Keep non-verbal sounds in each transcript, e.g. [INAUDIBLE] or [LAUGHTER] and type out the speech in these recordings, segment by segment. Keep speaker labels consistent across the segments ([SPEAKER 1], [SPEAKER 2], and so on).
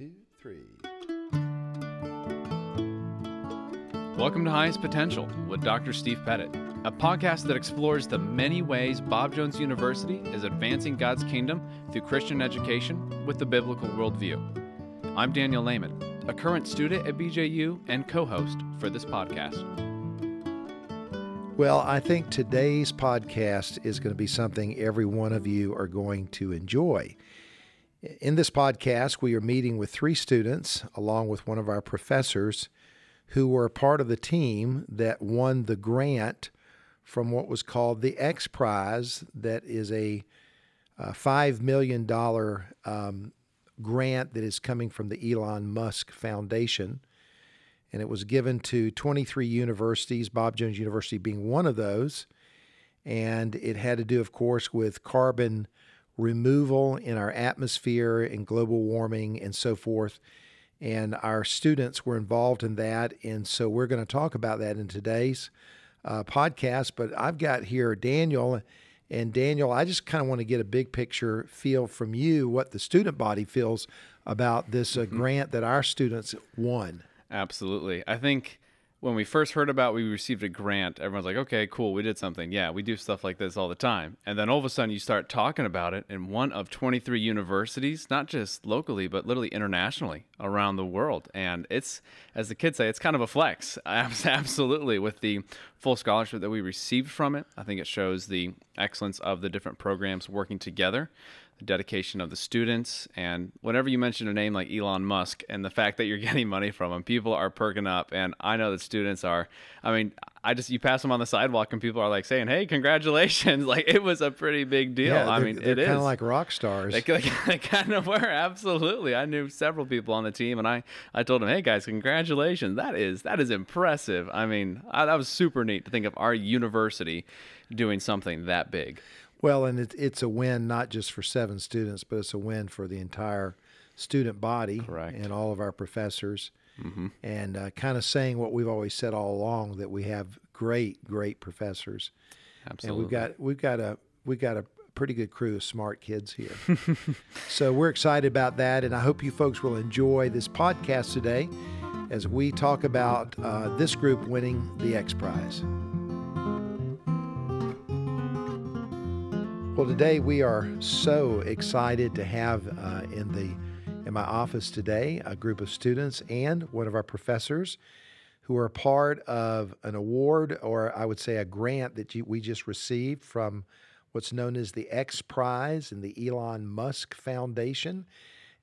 [SPEAKER 1] two, three.
[SPEAKER 2] Welcome to Highest Potential with Dr. Steve Pettit, a podcast that explores the many ways Bob Jones University is advancing God's kingdom through Christian education with the biblical worldview. I'm Daniel Lehman, a current student at BJU and co host for this podcast.
[SPEAKER 1] Well, I think today's podcast is going to be something every one of you are going to enjoy. In this podcast, we are meeting with three students along with one of our professors who were part of the team that won the grant from what was called the X Prize, that is a, a $5 million um, grant that is coming from the Elon Musk Foundation. And it was given to 23 universities, Bob Jones University being one of those. And it had to do, of course, with carbon removal in our atmosphere and global warming and so forth and our students were involved in that. And so we're going to talk about that in today's uh, podcast. But I've got here Daniel. And Daniel, I just kind of want to get a big picture feel from you what the student body feels about this uh, mm-hmm. grant that our students won.
[SPEAKER 2] Absolutely. I think when we first heard about we received a grant, everyone's like, okay, cool, we did something. Yeah, we do stuff like this all the time. And then all of a sudden you start talking about it in one of 23 universities, not just locally, but literally internationally around the world. And it's, as the kids say, it's kind of a flex. [LAUGHS] Absolutely. With the full scholarship that we received from it, I think it shows the excellence of the different programs working together dedication of the students. And whenever you mention a name like Elon Musk and the fact that you're [LAUGHS] getting money from him, people are perking up. And I know that students are, I mean, I just, you pass them on the sidewalk and people are like saying, hey, congratulations. [LAUGHS] Like it was a pretty big deal.
[SPEAKER 1] Yeah,
[SPEAKER 2] I mean, it is.
[SPEAKER 1] kind of like rock stars.
[SPEAKER 2] They, they, [LAUGHS] they kind of were. Absolutely. I knew several people on the team and I, I told them, hey guys, congratulations. That is, that is impressive. I mean, I, that was super neat to think of our university doing something that big.
[SPEAKER 1] Well, and it, it's a win not just for seven students, but it's a win for the entire student body
[SPEAKER 2] Correct.
[SPEAKER 1] and all of our professors.
[SPEAKER 2] Mm-hmm.
[SPEAKER 1] And uh, kind of saying what we've always said all along that we have great, great professors.
[SPEAKER 2] Absolutely.
[SPEAKER 1] And we've got we've got a we've got a pretty good crew of smart kids here. [LAUGHS] so we're excited about that, and I hope you folks will enjoy this podcast today as we talk about uh, this group winning the X Prize. Well, today we are so excited to have uh, in the in my office today a group of students and one of our professors who are part of an award, or I would say a grant that you, we just received from what's known as the X Prize and the Elon Musk Foundation.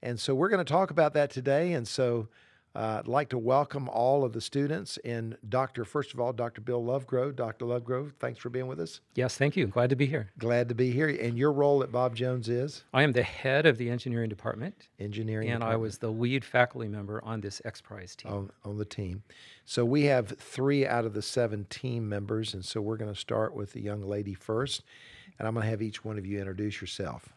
[SPEAKER 1] And so we're going to talk about that today. And so uh, I'd like to welcome all of the students and Dr. First of all, Dr. Bill Lovegrove. Dr. Lovegrove, thanks for being with us.
[SPEAKER 3] Yes, thank you. Glad to be here.
[SPEAKER 1] Glad to be here. And your role at Bob Jones is?
[SPEAKER 3] I am the head of the engineering department.
[SPEAKER 1] Engineering
[SPEAKER 3] And
[SPEAKER 1] department.
[SPEAKER 3] I was the lead faculty member on this X Prize team.
[SPEAKER 1] On, on the team. So we have three out of the seven team members. And so we're going to start with the young lady first. And I'm going to have each one of you introduce yourself.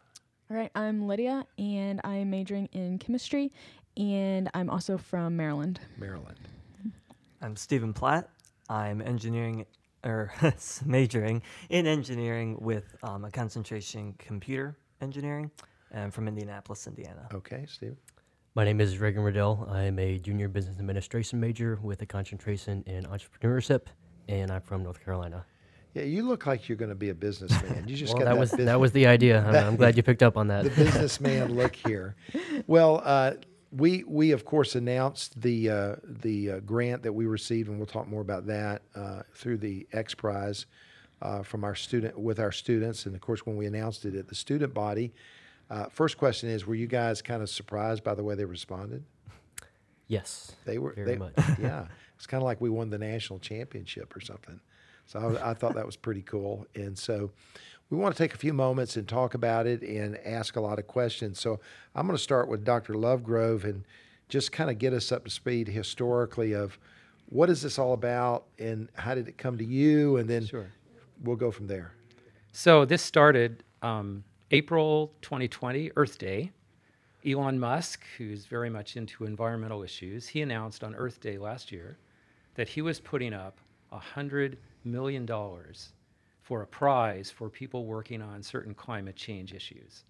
[SPEAKER 4] All right, I'm Lydia, and I'm majoring in chemistry, and I'm also from Maryland.
[SPEAKER 1] Maryland.
[SPEAKER 5] I'm Stephen Platt. I'm engineering or [LAUGHS] majoring in engineering with um, a concentration computer engineering. And I'm from Indianapolis, Indiana.
[SPEAKER 1] Okay, Steve.
[SPEAKER 6] My name is Reagan Riddell. I'm a junior business administration major with a concentration in entrepreneurship, and I'm from North Carolina.
[SPEAKER 1] Yeah, you look like you're going to be a businessman. You just
[SPEAKER 6] well,
[SPEAKER 1] got
[SPEAKER 6] that,
[SPEAKER 1] that
[SPEAKER 6] was
[SPEAKER 1] business,
[SPEAKER 6] that was the idea. I'm, I'm glad [LAUGHS] you picked up on that.
[SPEAKER 1] the businessman look here. [LAUGHS] Well, uh, we we of course announced the uh, the uh, grant that we received, and we'll talk more about that uh, through the X Prize uh, from our student with our students, and of course when we announced it at the student body. Uh, first question is: Were you guys kind of surprised by the way they responded?
[SPEAKER 6] Yes,
[SPEAKER 1] They were
[SPEAKER 6] very
[SPEAKER 1] they,
[SPEAKER 6] much.
[SPEAKER 1] yeah, [LAUGHS] it's kind of like we won the national championship or something. So I, I thought that was pretty cool, and so we want to take a few moments and talk about it and ask a lot of questions. So I'm going to start with Dr. Lovegrove and just kind of get us up to speed historically of what is this all about and how did it come to you, and then
[SPEAKER 3] Sure.
[SPEAKER 1] we'll go from there.
[SPEAKER 3] So this started um, April 2020, Earth Day. Elon Musk, who's very much into environmental issues, he announced on Earth Day last year that he was putting up $100 million for a prize for people working on certain climate change issues.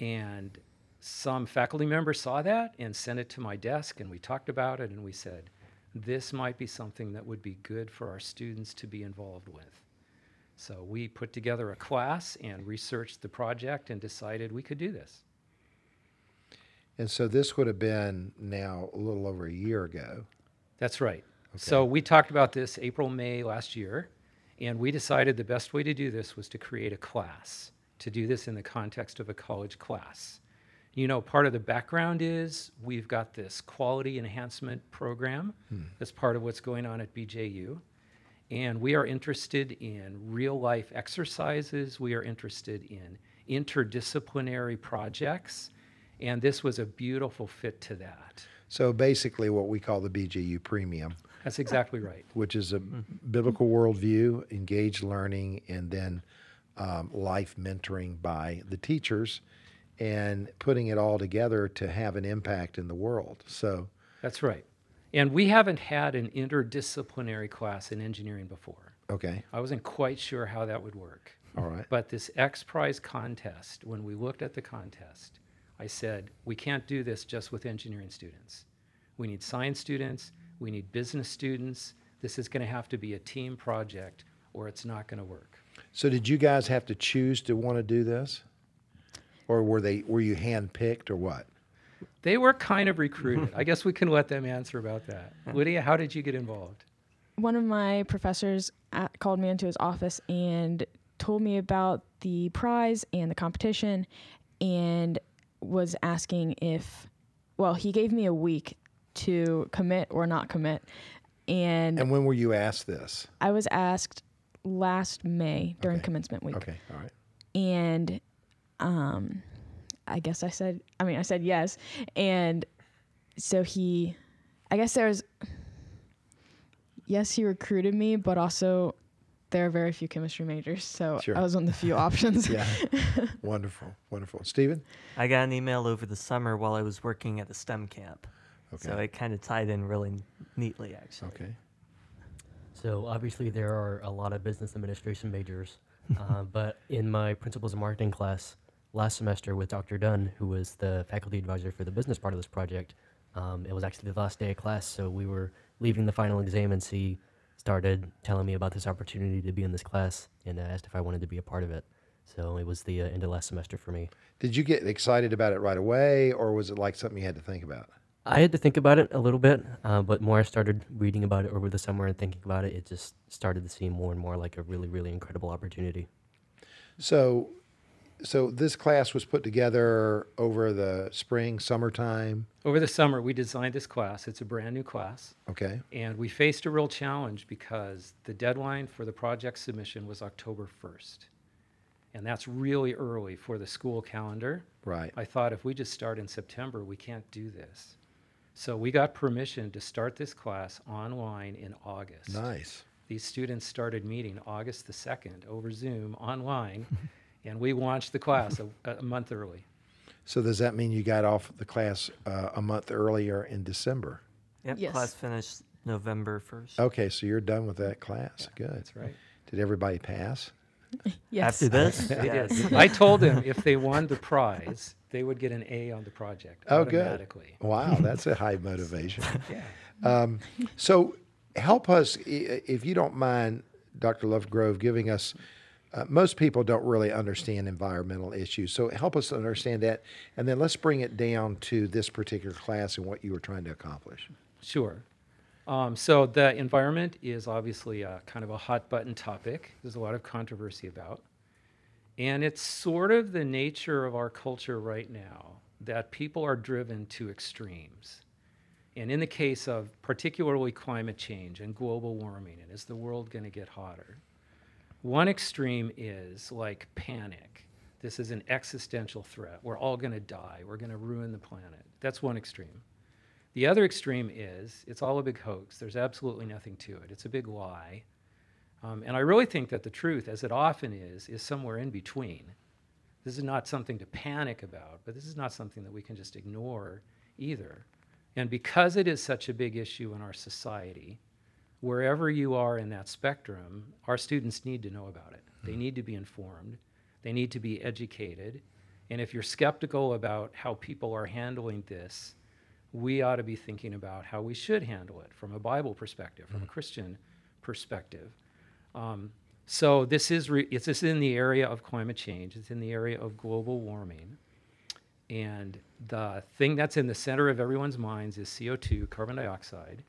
[SPEAKER 3] And some faculty member saw that and sent it to my desk, and we talked about it, and we said, this might be something that would be good for our students to be involved with. So we put together a class and researched the project and decided we could do this.
[SPEAKER 1] And so this would have been now a little over a year ago.
[SPEAKER 3] That's right. So we talked about this April, May last year, and we decided the best way to do this was to create a class, to do this in the context of a college class. You know, part of the background is we've got this quality enhancement program hmm. that's part of what's going on at BJU. And we are interested in real life exercises, we are interested in interdisciplinary projects, and this was a beautiful fit to that.
[SPEAKER 1] So basically, what we call the BJU Premium,
[SPEAKER 3] That's exactly right.
[SPEAKER 1] which is a biblical worldview, engaged learning, and then um, life mentoring by the teachers, and putting it all together to have an impact in the world. So,
[SPEAKER 3] That's right. And we haven't had an interdisciplinary class in engineering before.
[SPEAKER 1] okay,
[SPEAKER 3] I wasn't quite sure how that would work.
[SPEAKER 1] all right,
[SPEAKER 3] But this X Prize contest, when we looked at the contest, I said, we can't do this just with engineering students. We need science students, we need business students. This is going to have to be a team project or it's not going to work.
[SPEAKER 1] So, did you guys have to choose to want to do this, or were they were you handpicked, or what?
[SPEAKER 3] They were kind of recruited. I guess we can let them answer about that. Lydia, how did you get involved?
[SPEAKER 4] One of my professors uh called me into his office and told me about the prize and the competition and was asking if, well, he gave me a week to commit or not commit. And,
[SPEAKER 1] And when were you asked this?
[SPEAKER 4] I was asked last May during
[SPEAKER 1] Okay.
[SPEAKER 4] commencement week.
[SPEAKER 1] Okay, all right.
[SPEAKER 4] and um i guess i said i mean i said yes and so he i guess there was yes he recruited me but also there are very few chemistry majors so
[SPEAKER 1] Sure.
[SPEAKER 4] i was one of the few options [LAUGHS]
[SPEAKER 1] Yeah, [LAUGHS] wonderful, wonderful. Stephen,
[SPEAKER 5] I got an email over the summer while I was working at the STEM camp. So it kind of tied in really neatly, actually.
[SPEAKER 1] okay,
[SPEAKER 6] So obviously there are a lot of business administration majors, uh, [LAUGHS] but in my principles of marketing class last semester with Dr. Dunn, who was the faculty advisor for the business part of this project, um, it was actually the last day of class, so we were leaving the final exam, and she started telling me about this opportunity to be in this class and uh, asked if I wanted to be a part of it. So it was the uh, end of last semester for me.
[SPEAKER 1] did you get excited about it right away, or was it like something you had to think about?
[SPEAKER 6] I had to think about it a little bit, uh, but more I started reading about it over the summer and thinking about it, it just started to seem more and more like a really, really incredible opportunity.
[SPEAKER 1] So, so this class was put together over the spring, summertime.
[SPEAKER 3] Over the summer, we designed this class. It's a brand new class.
[SPEAKER 1] Okay,
[SPEAKER 3] And we faced a real challenge because the deadline for the project submission was October 1st. And that's really early for the school calendar.
[SPEAKER 1] right.
[SPEAKER 3] I thought if we just start in September, we can't do this. So we got permission to start this class online in August.
[SPEAKER 1] Nice.
[SPEAKER 3] These students started meeting August the 2nd over Zoom online, [LAUGHS] and we launched the class a, a month early.
[SPEAKER 1] So does that mean you got off the class uh, a month earlier in December?
[SPEAKER 5] Yep,
[SPEAKER 4] Yes.
[SPEAKER 5] class finished November 1st.
[SPEAKER 1] Okay, so you're done with that class. Good.
[SPEAKER 3] That's right.
[SPEAKER 1] Did everybody pass? [LAUGHS]
[SPEAKER 4] yes
[SPEAKER 5] After this? [LAUGHS] Yes.
[SPEAKER 3] I told them if they won the prize, they would get an A on the project
[SPEAKER 1] Oh, good.
[SPEAKER 3] automatically.
[SPEAKER 1] Wow, [LAUGHS] that's a high motivation.
[SPEAKER 3] Yeah.
[SPEAKER 1] Um, so help us, if you don't mind, Dr. Lovegrove, giving us. Uh, most people don't really understand environmental issues, so help us understand that, and then let's bring it down to this particular class and what you were trying to accomplish.
[SPEAKER 3] Sure. Um, so the environment is obviously a kind of a hot button topic. There's a lot of controversy about. And it's sort of the nature of our culture right now that people are driven to extremes. And in the case of particularly climate change and global warming, and is the world going to get hotter? One extreme is like panic. This is an existential threat. We're all going to die. We're going to ruin the planet. That's one extreme. The other extreme is it's all a big hoax. There's absolutely nothing to it. It's a big lie. Um, and I really think that the truth, as it often is, is somewhere in between. This is not something to panic about, but this is not something that we can just ignore either. And because it is such a big issue in our society, wherever you are in that spectrum, our students need to know about it. They need to be informed, they need to be educated, And if you're skeptical about how people are handling this, we ought to be thinking about how we should handle it from a Bible perspective, from a Christian perspective. Um, so this is re- it's this is in the area of climate change. It's in the area of global warming, and the thing that's in the center of everyone's minds is CO2, carbon dioxide,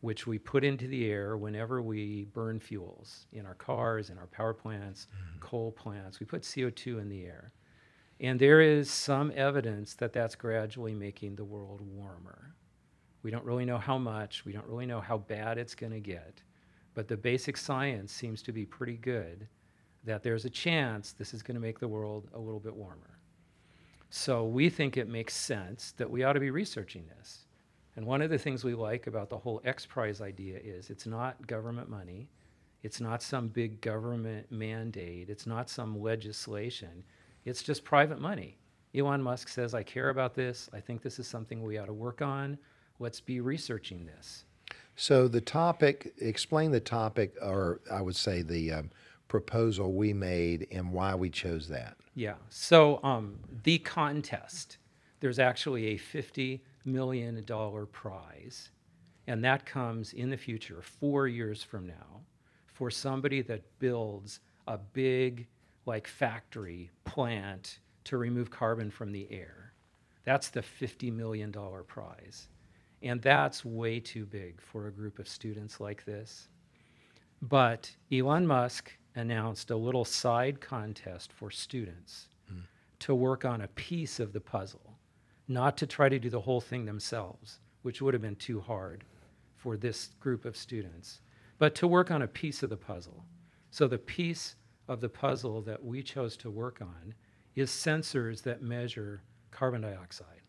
[SPEAKER 3] which we put into the air whenever we burn fuels in our cars, in our power plants, coal plants. We put CO2 in the air. And there is some evidence that that's gradually making the world warmer. We don't really know how much, we don't really know how bad it's going to get, but the basic science seems to be pretty good that there's a chance this is going to make the world a little bit warmer. So we think it makes sense that we ought to be researching this. And one of the things we like about the whole X Prize idea is it's not government money, it's not some big government mandate, it's not some legislation. It's just private money. Elon Musk says, I care about this. I think this is something we ought to work on. Let's be researching this.
[SPEAKER 1] So the topic, explain the topic, or I would say the um, proposal we made and why we chose that.
[SPEAKER 3] Yeah. So um, the contest, there's actually a $50 million prize. And that comes in the future, four years from now, for somebody that builds a big, like, factory plant to remove carbon from the air. That's the $50 million prize. And that's way too big for a group of students like this. But Elon Musk announced a little side contest for students hmm. to work on a piece of the puzzle, not to try to do the whole thing themselves, which would have been too hard for this group of students, but to work on a piece of the puzzle. So the piece of the puzzle that we chose to work on is sensors that measure carbon dioxide.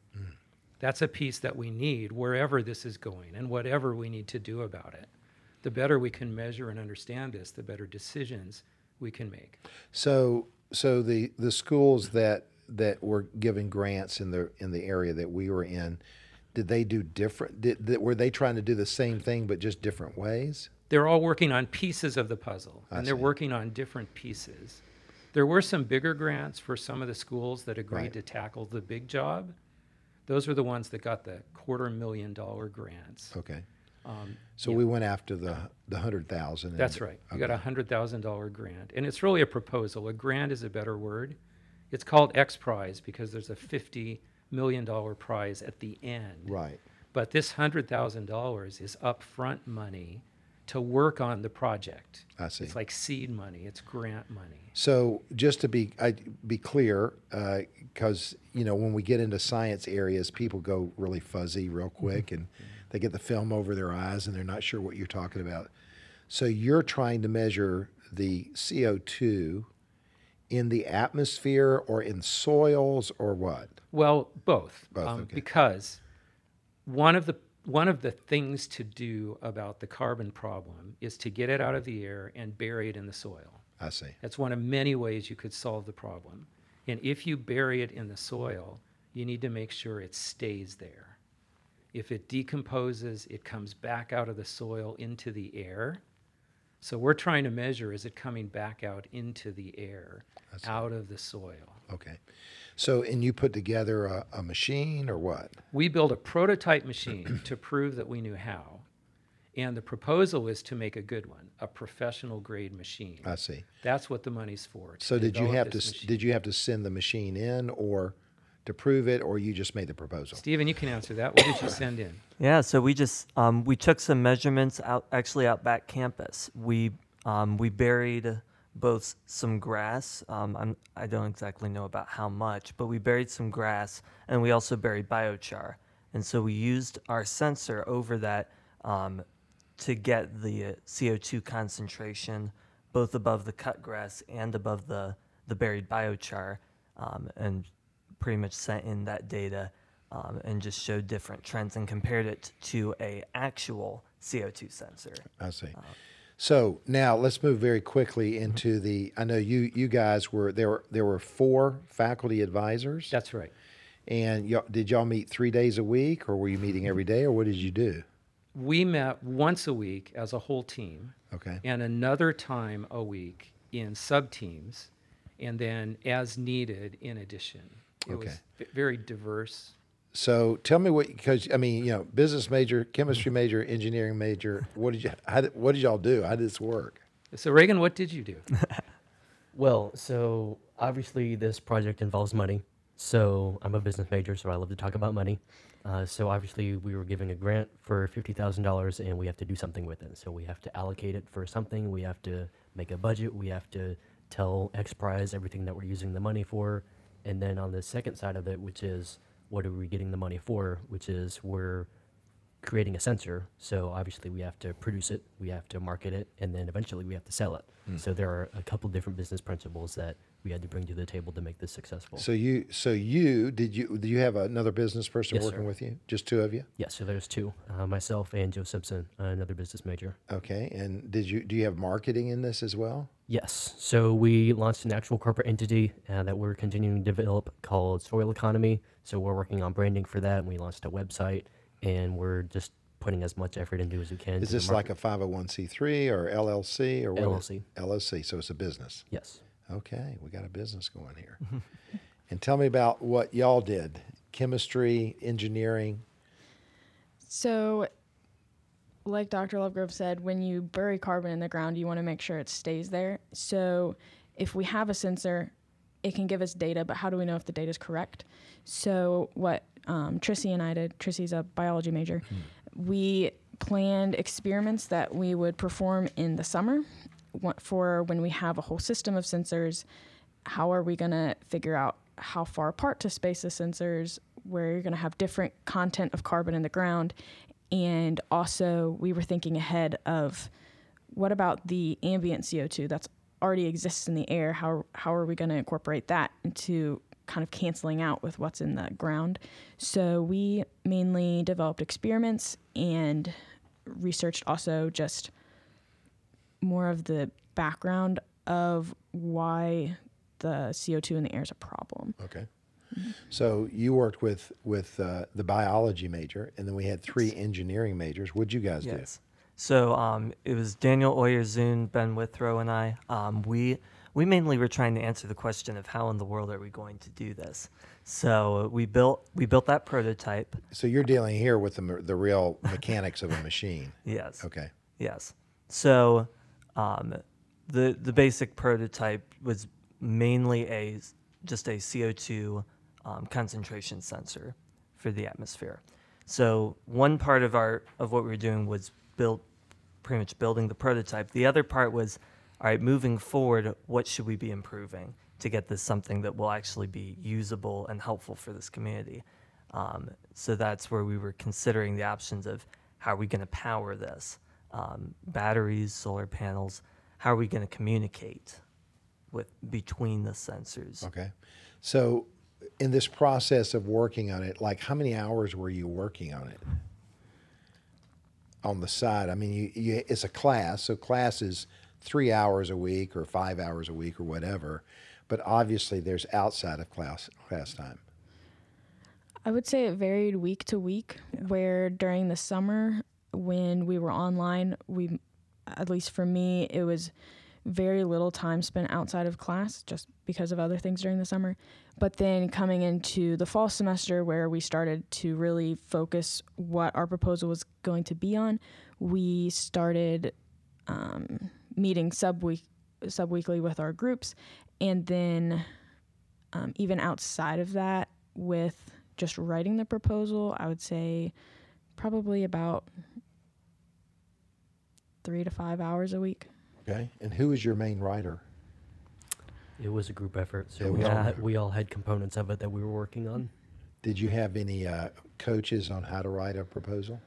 [SPEAKER 3] That's a piece that we need wherever this is going and whatever we need to do about it. The better we can measure and understand this, the better decisions we can make.
[SPEAKER 1] So, so the the schools that that were given grants in the in the area that we were in, did they do different? Did, did were they trying to do the same thing but just different ways?
[SPEAKER 3] They're all working on pieces of the puzzle,
[SPEAKER 1] I
[SPEAKER 3] and they're
[SPEAKER 1] see.
[SPEAKER 3] working on different pieces. There were some bigger grants for some of the schools that agreed
[SPEAKER 1] Right.
[SPEAKER 3] to tackle the big job. Those were the ones that got the quarter million dollar grants.
[SPEAKER 1] Okay.
[SPEAKER 3] Um,
[SPEAKER 1] So we went after the the hundred thousand.
[SPEAKER 3] That's right. We got a hundred thousand dollar grant, and it's really a proposal. A grant is a better word. It's called X Prize because there's a fifty million dollar prize at the end.
[SPEAKER 1] Right.
[SPEAKER 3] But this hundred thousand dollars is upfront money to work on the project.
[SPEAKER 1] I see.
[SPEAKER 3] It's like seed money. It's grant money.
[SPEAKER 1] So just to be I, be clear, because you know when we get into science areas, people go really fuzzy real quick, and they get the film over their eyes, and they're not sure what you're talking about. So you're trying to measure the CO two in the atmosphere or in soils or what?
[SPEAKER 3] Well, both.
[SPEAKER 1] Both,
[SPEAKER 3] um,
[SPEAKER 1] okay.
[SPEAKER 3] Because one of the one of the things to do about the carbon problem is to get it out of the air and bury it in the soil.
[SPEAKER 1] I see.
[SPEAKER 3] That's one of many ways you could solve the problem. And if you bury it in the soil, you need to make sure it stays there. If it decomposes, it comes back out of the soil into the air. So we're trying to measure is it coming back out into the air,
[SPEAKER 1] see.
[SPEAKER 3] out of the soil.
[SPEAKER 1] Okay. So and you put together a, a machine or what?
[SPEAKER 3] We built a prototype machine [CLEARS THROAT] to prove that we knew how. And the proposal is to make a good one, a professional grade machine.
[SPEAKER 1] I see.
[SPEAKER 3] That's what the money's for.
[SPEAKER 1] So did you have to
[SPEAKER 3] machine.
[SPEAKER 1] did you have to send the machine in or to prove it, or you just made the proposal?
[SPEAKER 3] Stephen, you can answer that. What did you send in? [LAUGHS]
[SPEAKER 5] Yeah, so we just um, we took some measurements out actually out back campus. We um, we buried both some grass. Um, I'm, I don't exactly know about how much, but we buried some grass, and we also buried biochar. And so we used our sensor over that um, to get the uh, CO2 concentration both above the cut grass and above the the buried biochar, um, and pretty much sent in that data um, and just showed different trends and compared it to a actual CO2 sensor.
[SPEAKER 1] I see. So now let's move very quickly into the. I know you you guys were there. Were, there were four faculty advisors,
[SPEAKER 3] That's right.
[SPEAKER 1] and y'all, did y'all meet three days a week, or were you meeting every day, or what did you do?
[SPEAKER 3] We met once a week as a whole team,
[SPEAKER 1] Okay.
[SPEAKER 3] and another time a week in sub teams, and then as needed in addition. It
[SPEAKER 1] Okay.
[SPEAKER 3] was v- very diverse.
[SPEAKER 1] So tell me what, because I mean, you know, business major, chemistry major, engineering major. What did you? How did, what did y'all do? How did this work?
[SPEAKER 3] So Reagan, what did you do? [LAUGHS]
[SPEAKER 6] Well, so obviously this project involves money. So I'm a business major, so I love to talk about money. Uh, so obviously we were giving a grant for fifty thousand dollars, and we have to do something with it. So we have to allocate it for something. We have to make a budget. We have to tell X Prize everything that we're using the money for, and then on the second side of it, which is what are we getting the money for? Which is we're creating a sensor. So obviously we have to produce it, we have to market it, and then eventually we have to sell it. Hmm. So there are a couple different business principles that we had to bring to the table to make this successful.
[SPEAKER 1] So you, so you, did you, do you have another business person
[SPEAKER 6] Yes,
[SPEAKER 1] working
[SPEAKER 6] sir.
[SPEAKER 1] with you? Just two of you?
[SPEAKER 6] yeah, so there's two, uh, myself and Joe Simpson, another business major.
[SPEAKER 1] Okay. And did you, do you have marketing in this as well?
[SPEAKER 6] Yes. So we launched an actual corporate entity uh, that we're continuing to develop called Soil Economy. So we're working on branding for that. and We launched a website, and we're just putting as much effort into as we can.
[SPEAKER 1] Is this like a 501c3 or LLC or what?
[SPEAKER 6] LLC?
[SPEAKER 1] LLC. So it's a business.
[SPEAKER 6] Yes.
[SPEAKER 1] Okay. We got a business going here. [LAUGHS] and tell me about what y'all did chemistry, engineering.
[SPEAKER 4] So, like Dr. Lovegrove said, when you bury carbon in the ground, you want to make sure it stays there. So, if we have a sensor, it can give us data, but how do we know if the data is correct? So, what um, Trissy and I did, Trissy's a biology major, we planned experiments that we would perform in the summer for when we have a whole system of sensors. How are we going to figure out how far apart to space the sensors, where you're going to have different content of carbon in the ground? And also, we were thinking ahead of what about the ambient CO2 that's already exists in the air? How, how are we going to incorporate that into kind of canceling out with what's in the ground? So, we mainly developed experiments and researched also just more of the background of why the CO2 in the air is a problem.
[SPEAKER 1] Okay. So you worked with with uh, the biology major, and then we had three engineering majors. What'd you guys do?
[SPEAKER 5] Yes. So um, it was Daniel Oyerzun, Ben Withrow, and I. Um, we we mainly were trying to answer the question of how in the world are we going to do this. So we built we built that prototype.
[SPEAKER 1] So you're dealing here with the the real mechanics of a machine. [LAUGHS]
[SPEAKER 5] Yes.
[SPEAKER 1] Okay.
[SPEAKER 5] Yes. So um, the the basic prototype was mainly a just a CO2 um, concentration sensor for the atmosphere. So one part of our of what we were doing was build pretty much building the prototype. The other part was all right, moving forward, what should we be improving to get this something that will actually be usable and helpful for this community? Um, so that's where we were considering the options of how are we going to power this? Um, batteries, solar panels. How are we going to communicate with between the sensors?
[SPEAKER 1] Okay. So in this process of working on it, like how many hours were you working on it? On the side, I mean, you, you it's a class, so class is three hours a week or five hours a week or whatever. But obviously, there's outside of class class time.
[SPEAKER 4] I would say it varied week to week, where during the summer, when we were online, we, at least for me, it was very little time spent outside of class just because of other things during the summer. But then coming into the fall semester, where we started to really focus what our proposal was going to be on, we started um, meeting sub-week, sub-weekly with our groups. And then um, even outside of that, with just writing the proposal, I would say probably about three to five hours a week.
[SPEAKER 1] Okay. And who is your main writer?
[SPEAKER 6] It was a group effort, so
[SPEAKER 1] It
[SPEAKER 6] we
[SPEAKER 1] was
[SPEAKER 6] all,
[SPEAKER 5] a
[SPEAKER 6] had, we all had components of it that we were working on.
[SPEAKER 1] Did you have any uh, coaches on how to write a proposal?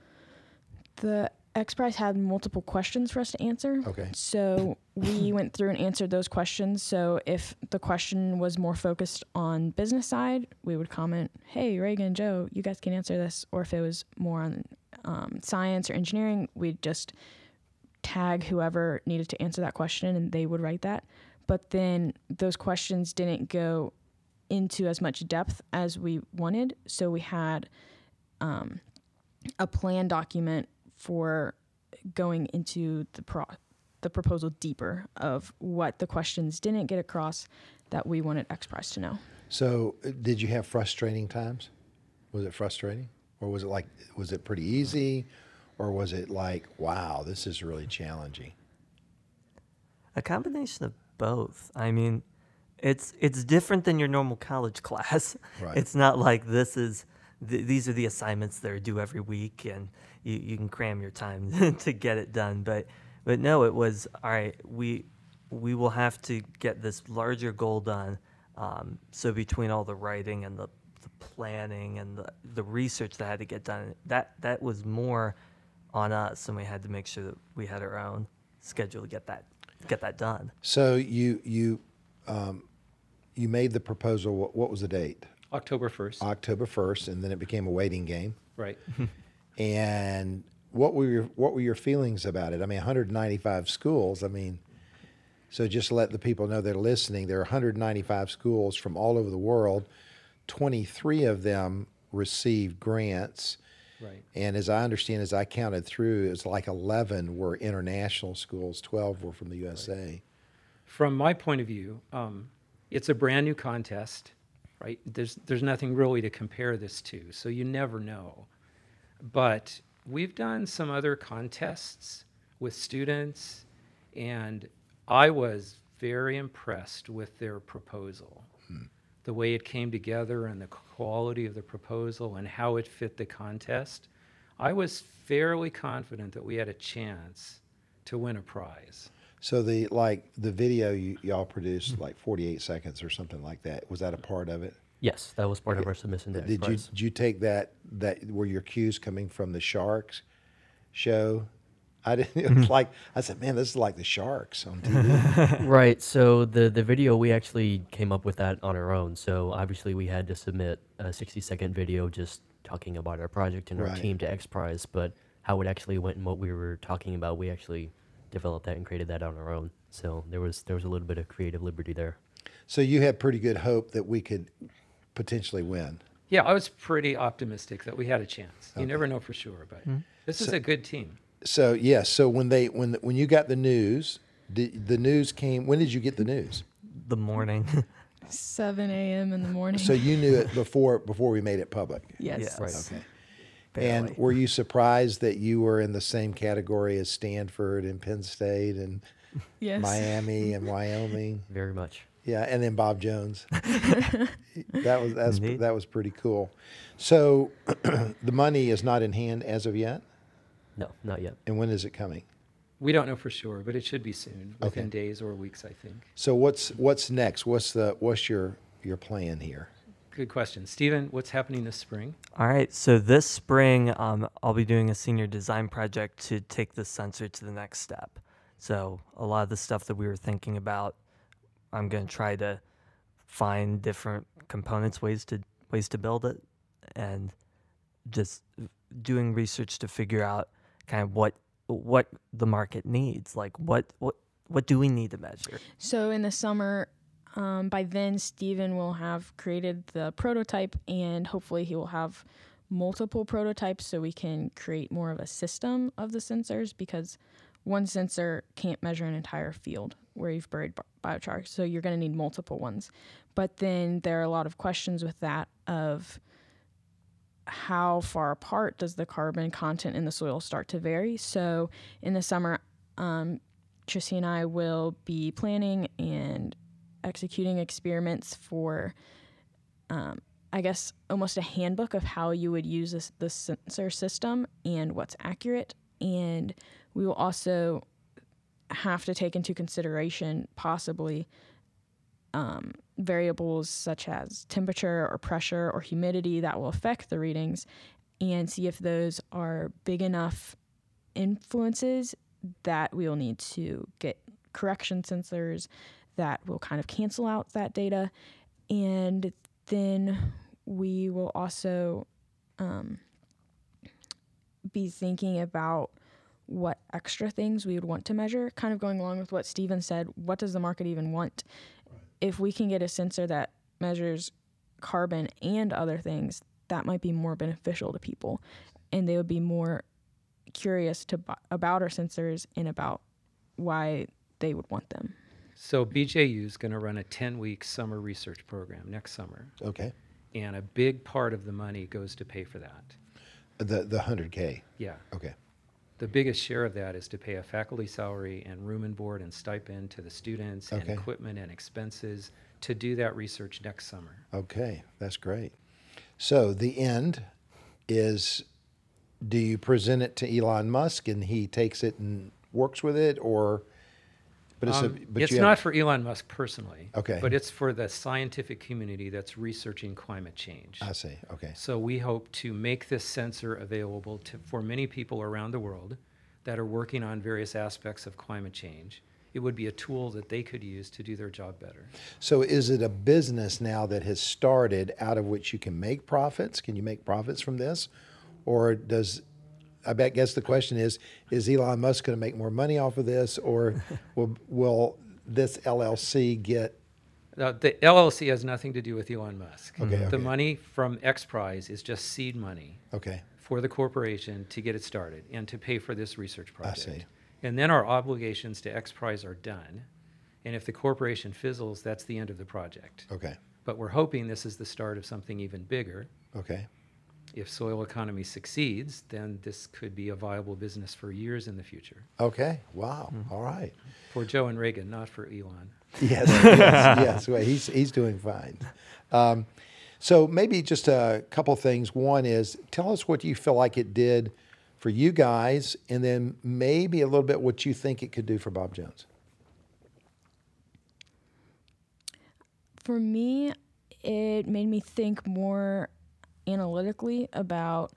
[SPEAKER 4] The X Prize had multiple questions for us to answer.
[SPEAKER 1] Okay.
[SPEAKER 4] So we [COUGHS] went through and answered those questions. So if the question was more focused on business side, we would comment, "Hey, Reagan, Joe, you guys can answer this." Or if it was more on um, science or engineering, we'd just tag whoever needed to answer that question, and they would write that. But then those questions didn't go into as much depth as we wanted. So we had um, a plan document for going into the pro the proposal deeper of what the questions didn't get across that we wanted X Prize to know.
[SPEAKER 1] So, uh, did you have frustrating times? Was it frustrating, or was it like was it pretty easy, or was it like wow, this is really challenging?
[SPEAKER 5] A combination of both. I mean, it's it's different than your normal college [LAUGHS] class.
[SPEAKER 1] Right.
[SPEAKER 5] It's not like this is th- these are the assignments that are due every week, and you, you can cram your time [LAUGHS] to get it done. But but no, it was all right. We we will have to get this larger goal done. Um, so between all the writing and the, the planning and the, the research that had to get done, that that was more on us, and we had to make sure that we had our own schedule to get that get that done.
[SPEAKER 1] So you you um, you made the proposal. What, what was the date?
[SPEAKER 3] October 1st.
[SPEAKER 1] October first, and then it became a waiting game.
[SPEAKER 3] right. [LAUGHS]
[SPEAKER 1] And what were your what were your feelings about it? I mean, 195 schools. I mean, so just to let the people know that are listening, there are 195 schools from all over the world. 23 of them received grants,
[SPEAKER 3] Right.
[SPEAKER 1] and as I understand, as I counted through, it was like 11 were international schools, 12 were from the USA.
[SPEAKER 3] From my point of view, um, it's a brand new contest, right? There's there's nothing really to compare this to, so you never know. But we've done some other contests with students, and I was very impressed with their proposal. The way it came together and the quality of the proposal and how it fit the contest. I was fairly confident that we had a chance to win a prize.
[SPEAKER 1] So the like the video you, y'all produced mm-hmm. like 48 seconds or something like that. Was that a part of it?
[SPEAKER 6] Yes, that was part of our submission to
[SPEAKER 1] Did you did you take that that were your cues coming from the Sharks show? I didn't it was mm-hmm. like I said, man, this is like the Sharks on TV. [LAUGHS]
[SPEAKER 6] right. So the the video we actually came up with that on our own. So obviously we had to submit a 60 second video just talking about our project and
[SPEAKER 1] Right.
[SPEAKER 6] our team to X Prize, but how it actually went and what we were talking about, we actually developed that and created that on our own. So there was there was a little bit of creative liberty there.
[SPEAKER 1] so you had pretty good hope that we could potentially win.
[SPEAKER 3] Yeah, I was pretty optimistic that we had a chance. You never know for sure, but mm-hmm. this is a good team.
[SPEAKER 1] So yes, so when they when when you got the news, the the news came. When did you get the news?
[SPEAKER 5] The morning.
[SPEAKER 4] 7 a.m. in the morning.
[SPEAKER 1] So you knew it before before we made it public.
[SPEAKER 4] yes.
[SPEAKER 5] Yes.
[SPEAKER 6] Right.
[SPEAKER 1] Okay.
[SPEAKER 5] Barely.
[SPEAKER 1] And were you surprised that you were in the same category as Stanford and Penn State and
[SPEAKER 4] Yes.
[SPEAKER 1] Miami [LAUGHS] and Wyoming?
[SPEAKER 6] Very much.
[SPEAKER 1] Yeah, and then Bob Jones. [LAUGHS] that was that's,
[SPEAKER 5] Indeed.
[SPEAKER 1] that was pretty cool. So [CLEARS THROAT] the money is not in hand as of yet.
[SPEAKER 6] No, not yet.
[SPEAKER 1] And when is it coming?
[SPEAKER 3] We don't know for sure, but it should be soon, within
[SPEAKER 1] Okay.
[SPEAKER 3] days or weeks, I think.
[SPEAKER 1] So what's what's next? What's the what's your your plan here?
[SPEAKER 3] Good question. Stephen, what's happening this spring?
[SPEAKER 5] All right, so this spring, um, I'll be doing a senior design project to take the sensor to the next step. So a lot of the stuff that we were thinking about, I'm going to try to find different components, ways to ways to build it, and just doing research to figure out kind of what what the market needs. Like what what what do we need to measure?
[SPEAKER 4] So in the summer, um, by then, Stephen will have created the prototype, and hopefully, he will have multiple prototypes so we can create more of a system of the sensors because one sensor can't measure an entire field where you've buried bi- biochar. So you're going to need multiple ones. But then there are a lot of questions with that of how far apart does the carbon content in the soil start to vary? So in the summer, um, Tracy and I will be planning and executing experiments for, um, I guess, almost a handbook of how you would use this, the sensor system and what's accurate. And we will also have to take into consideration possibly um, variables such as temperature or pressure or humidity that will affect the readings and see if those are big enough influences that we will need to get correction sensors that will kind of cancel out that data. And then we will also um, be thinking about what extra things we would want to measure, kind of going along with what Stephen said. What does the market even want? If we can get a sensor that measures carbon and other things, that might be more beneficial to people. And they would be more curious to about our sensors and about why they would want them.
[SPEAKER 3] So BJU is going to run a 10-week summer research program next summer,
[SPEAKER 1] Okay.
[SPEAKER 3] and a big part of the money goes to pay for that.
[SPEAKER 1] The the hundred k.
[SPEAKER 3] Yeah.
[SPEAKER 1] Okay.
[SPEAKER 3] The biggest share of that is to pay a faculty salary and room and board and stipend to the students
[SPEAKER 1] Okay.
[SPEAKER 3] and equipment and expenses to do that research next summer.
[SPEAKER 1] Okay, that's great. So the end is do you present it to Elon Musk and he takes it and works with it or but it's
[SPEAKER 3] Um,
[SPEAKER 1] a but
[SPEAKER 3] it's not for Elon Musk personally.
[SPEAKER 1] Okay.
[SPEAKER 3] But it's for the scientific community that's researching climate change.
[SPEAKER 1] I see. Okay.
[SPEAKER 3] So we hope to make this sensor available to, for many people around the world that are working on various aspects of climate change. It would be a tool that they could use to do their job better.
[SPEAKER 1] So is it a business now that has started out of which you can make profits? Can you make profits from this? Or does I bet guess the question is is Elon Musk going to make more money off of this or [LAUGHS] will will this LLC get
[SPEAKER 3] Now, the LLC has nothing to do with Elon Musk.
[SPEAKER 1] Okay, mm-hmm.
[SPEAKER 3] The
[SPEAKER 1] okay.
[SPEAKER 3] money from X Prize is just seed money
[SPEAKER 1] okay.
[SPEAKER 3] for the corporation to get it started and to pay for this research project.
[SPEAKER 1] see.
[SPEAKER 3] And then our obligations to X Prize are done. And if the corporation fizzles, that's the end of the project.
[SPEAKER 1] Okay.
[SPEAKER 3] But we're hoping this is the start of something even bigger.
[SPEAKER 1] Okay.
[SPEAKER 3] If soil economy succeeds, then this could be a viable business for years in the future.
[SPEAKER 1] Okay. Wow.
[SPEAKER 3] Mm-hmm.
[SPEAKER 1] All right.
[SPEAKER 3] For Joe and Reagan, not for Elon. [LAUGHS]
[SPEAKER 1] Yes, yes, [LAUGHS] yes. Well, he's he's doing fine. Um, so maybe just a couple things. One is tell us what you feel like it did for you guys, and then maybe a little bit what you think it could do for Bob Jones.
[SPEAKER 4] For me, it made me think more analytically about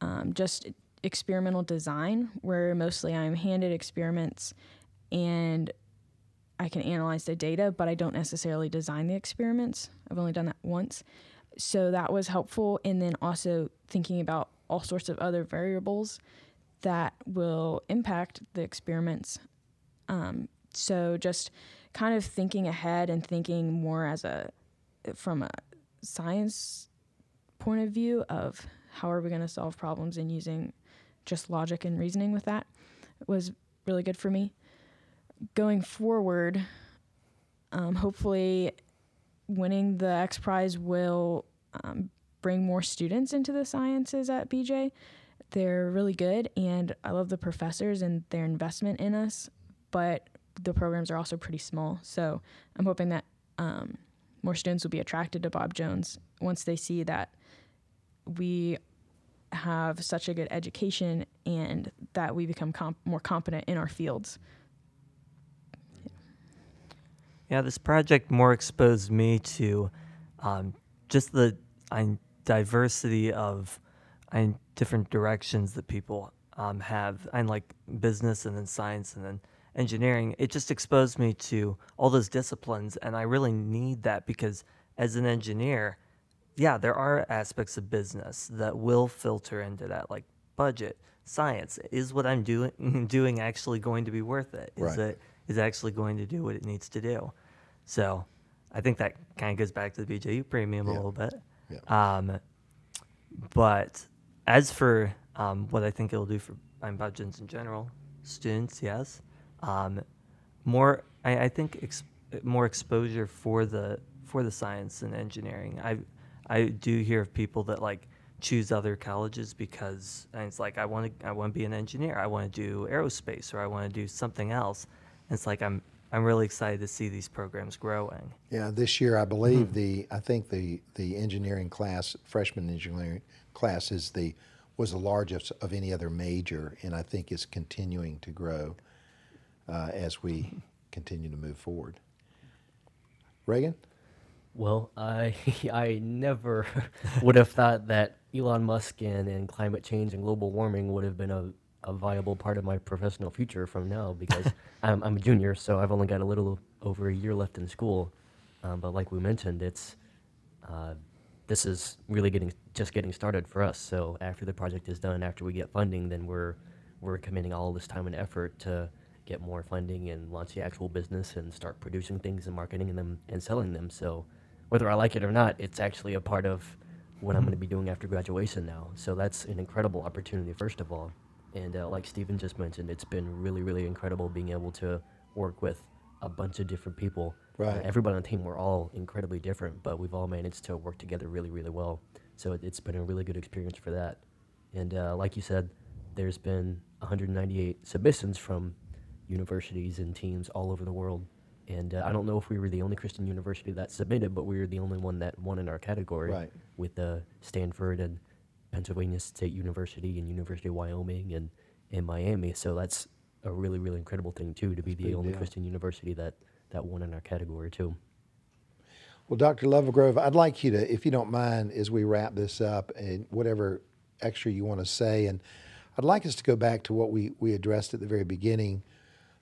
[SPEAKER 4] um, just experimental design, where mostly I'm handed experiments and I can analyze the data, but I don't necessarily design the experiments. I've only done that once. So that was helpful. And then also thinking about all sorts of other variables that will impact the experiments. Um, so just kind of thinking ahead and thinking more as a from a science point of view of how are we going to solve problems and using just logic and reasoning with that was really good for me. Going forward, um, hopefully, winning the X Prize will um, bring more students into the sciences at BJ. They're really good, and I love the professors and their investment in us. But the programs are also pretty small, so I'm hoping that um, more students will be attracted to Bob Jones once they see that we have such a good education and that we become comp- more competent in our fields.
[SPEAKER 5] Yeah, this project more exposed me to um, just the um, diversity of um, different directions that people um, have, and like business and then science and then engineering. It just exposed me to all those disciplines, and I really need that because as an engineer, yeah, there are aspects of business that will filter into that, like budget, science. Is what I'm doing [LAUGHS] doing actually going to be worth it? Is
[SPEAKER 1] Right.
[SPEAKER 5] it is actually going to do what it needs to do? So, I think that kind of goes back to the BJU premium a little bit.
[SPEAKER 1] Yeah.
[SPEAKER 5] Um, but as for um, what I think it'll do for budgets in general, students, yes. Um, more, I, I think, ex- more exposure for the for the science and engineering. I I do hear of people that like choose other colleges because and it's like I want to I want to be an engineer. I want to do aerospace or I want to do something else. And it's like I'm I'm really excited to see these programs growing.
[SPEAKER 1] Yeah, this year I believe the I think the the engineering class, freshman engineering class, is the was the largest of any other major, and I think it's continuing to grow uh, as we continue to move forward. Reagan,
[SPEAKER 6] Well, I [LAUGHS] I never [LAUGHS] would have thought that Elon Musk and, and climate change and global warming would have been a, a viable part of my professional future from now because [LAUGHS] I'm, I'm a junior, so I've only got a little over a year left in school. Um, but like we mentioned, it's uh, this is really getting just getting started for us. So after the project is done, after we get funding, then we're we're committing all this time and effort to get more funding and launch the actual business and start producing things and marketing them and selling them. So whether I like it or not, it's actually a part of what I'm going to be doing after graduation now. So that's an incredible opportunity, first of all. And uh, like Stephen just mentioned, it's been really, really incredible being able to work with a bunch of different people. Uh,
[SPEAKER 1] Right.
[SPEAKER 6] everybody on the team, we're all incredibly different, but we've all managed to work together really, really well. So it, it's been a really good experience for that. And uh, like you said, there's been 198 submissions from universities and teams all over the world. And uh, I don't know if we were the only Christian university that submitted, but we were the only one that won in our category
[SPEAKER 1] Right.
[SPEAKER 6] with uh, Stanford and Pennsylvania State University and University of Wyoming and, and Miami. So that's a really, really incredible thing, too, to be the
[SPEAKER 1] big
[SPEAKER 6] only
[SPEAKER 1] deal.
[SPEAKER 6] Christian university that, that won in our category, too.
[SPEAKER 1] Well, Dr. Lovegrove, I'd like you to, if you don't mind, as we wrap this up, and whatever extra you want to say, and I'd like us to go back to what we, we addressed at the very beginning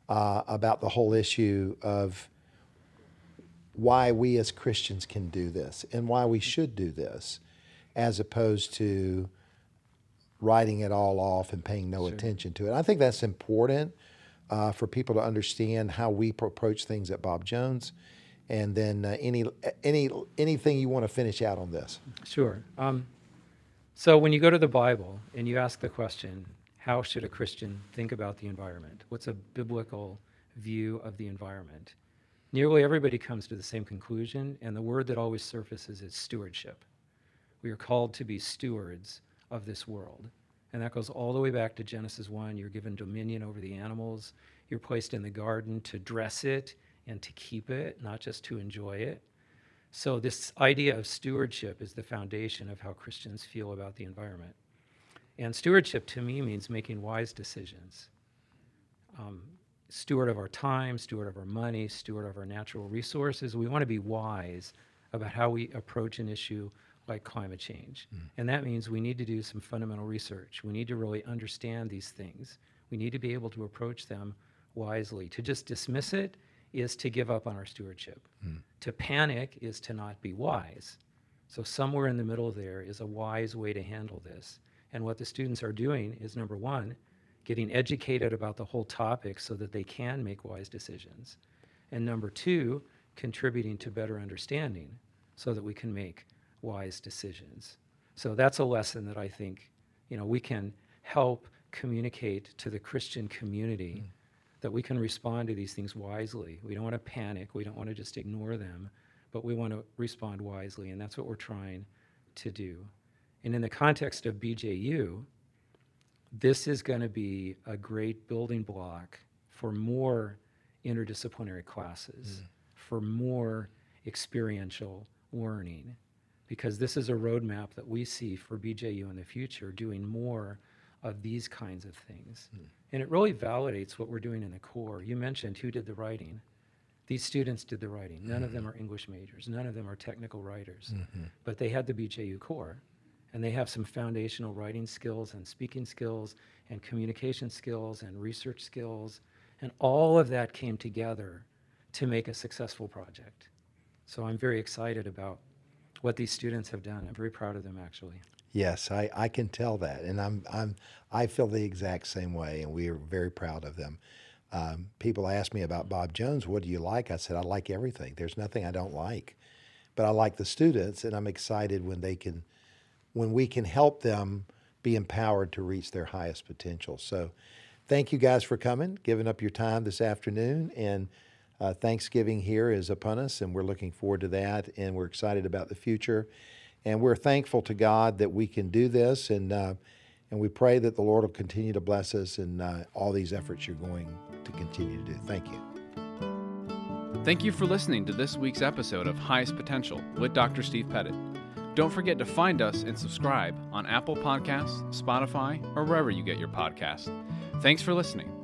[SPEAKER 1] uh, about the whole issue of why we as Christians can do this and why we should do this, as opposed to writing it all off and paying no attention to it. I think that's important uh, for people to understand how we pro- approach things at Bob Jones. And then uh, any any anything you want to finish out on this?
[SPEAKER 3] Sure. Um, so when you go to the Bible and you ask the question, how should a Christian think about the environment? What's a biblical view of the environment? Nearly everybody comes to the same conclusion, and the word that always surfaces is stewardship. We are called to be stewards of this world. And that goes all the way back to Genesis 1. You're given dominion over the animals. You're placed in the garden to dress it and to keep it, not just to enjoy it. So, this idea of stewardship is the foundation of how Christians feel about the environment. And stewardship to me means making wise decisions. Um, steward of our time, steward of our money, steward of our natural resources. We want to be wise about how we approach an issue like climate change. And that means we need to do some fundamental research. We need to really understand these things. We need to be able to approach them wisely. To just dismiss it is to give up on our stewardship. To panic is to not be wise. So, somewhere in the middle there is a wise way to handle this. And what the students are doing is number one, getting educated about the whole topic so that they can make wise decisions. And number two, contributing to better understanding so that we can make wise decisions. So that's a lesson that I think, you know, we can help communicate to the Christian community mm. that we can respond to these things wisely. We don't want to panic, we don't want to just ignore them, but we want to respond wisely, and that's what we're trying to do. And in the context of BJU, this is going to be a great building block for more interdisciplinary classes, mm. for more experiential learning, because this is a roadmap that we see for BJU in the future, doing more of these kinds of things. Mm. And it really validates what we're doing in the core. You mentioned who did the writing. These students did the writing. None of mm-hmm. them are English majors. None of them are technical writers. Mm-hmm. But they had the BJU core. And they have some foundational writing skills and speaking skills and communication skills and research skills. And all of that came together to make a successful project. So I'm very excited about what these students have done. I'm very proud of them, actually.
[SPEAKER 1] Yes, I, I can tell that, and I'm I'm I feel the exact same way, and we are very proud of them. Um, people ask me about Bob Jones. What do you like? I said I like everything. There's nothing I don't like, but I like the students, and I'm excited when they can, when we can help them be empowered to reach their highest potential. So, thank you guys for coming, giving up your time this afternoon, and uh, Thanksgiving here is upon us, and we're looking forward to that, and we're excited about the future, and we're thankful to God that we can do this, and uh, and we pray that the Lord will continue to bless us in uh, all these efforts you're going to continue to do. Thank you.
[SPEAKER 2] Thank you for listening to this week's episode of Highest Potential with Dr. Steve Pettit. Don't forget to find us and subscribe on Apple Podcasts, Spotify, or wherever you get your podcasts. Thanks for listening.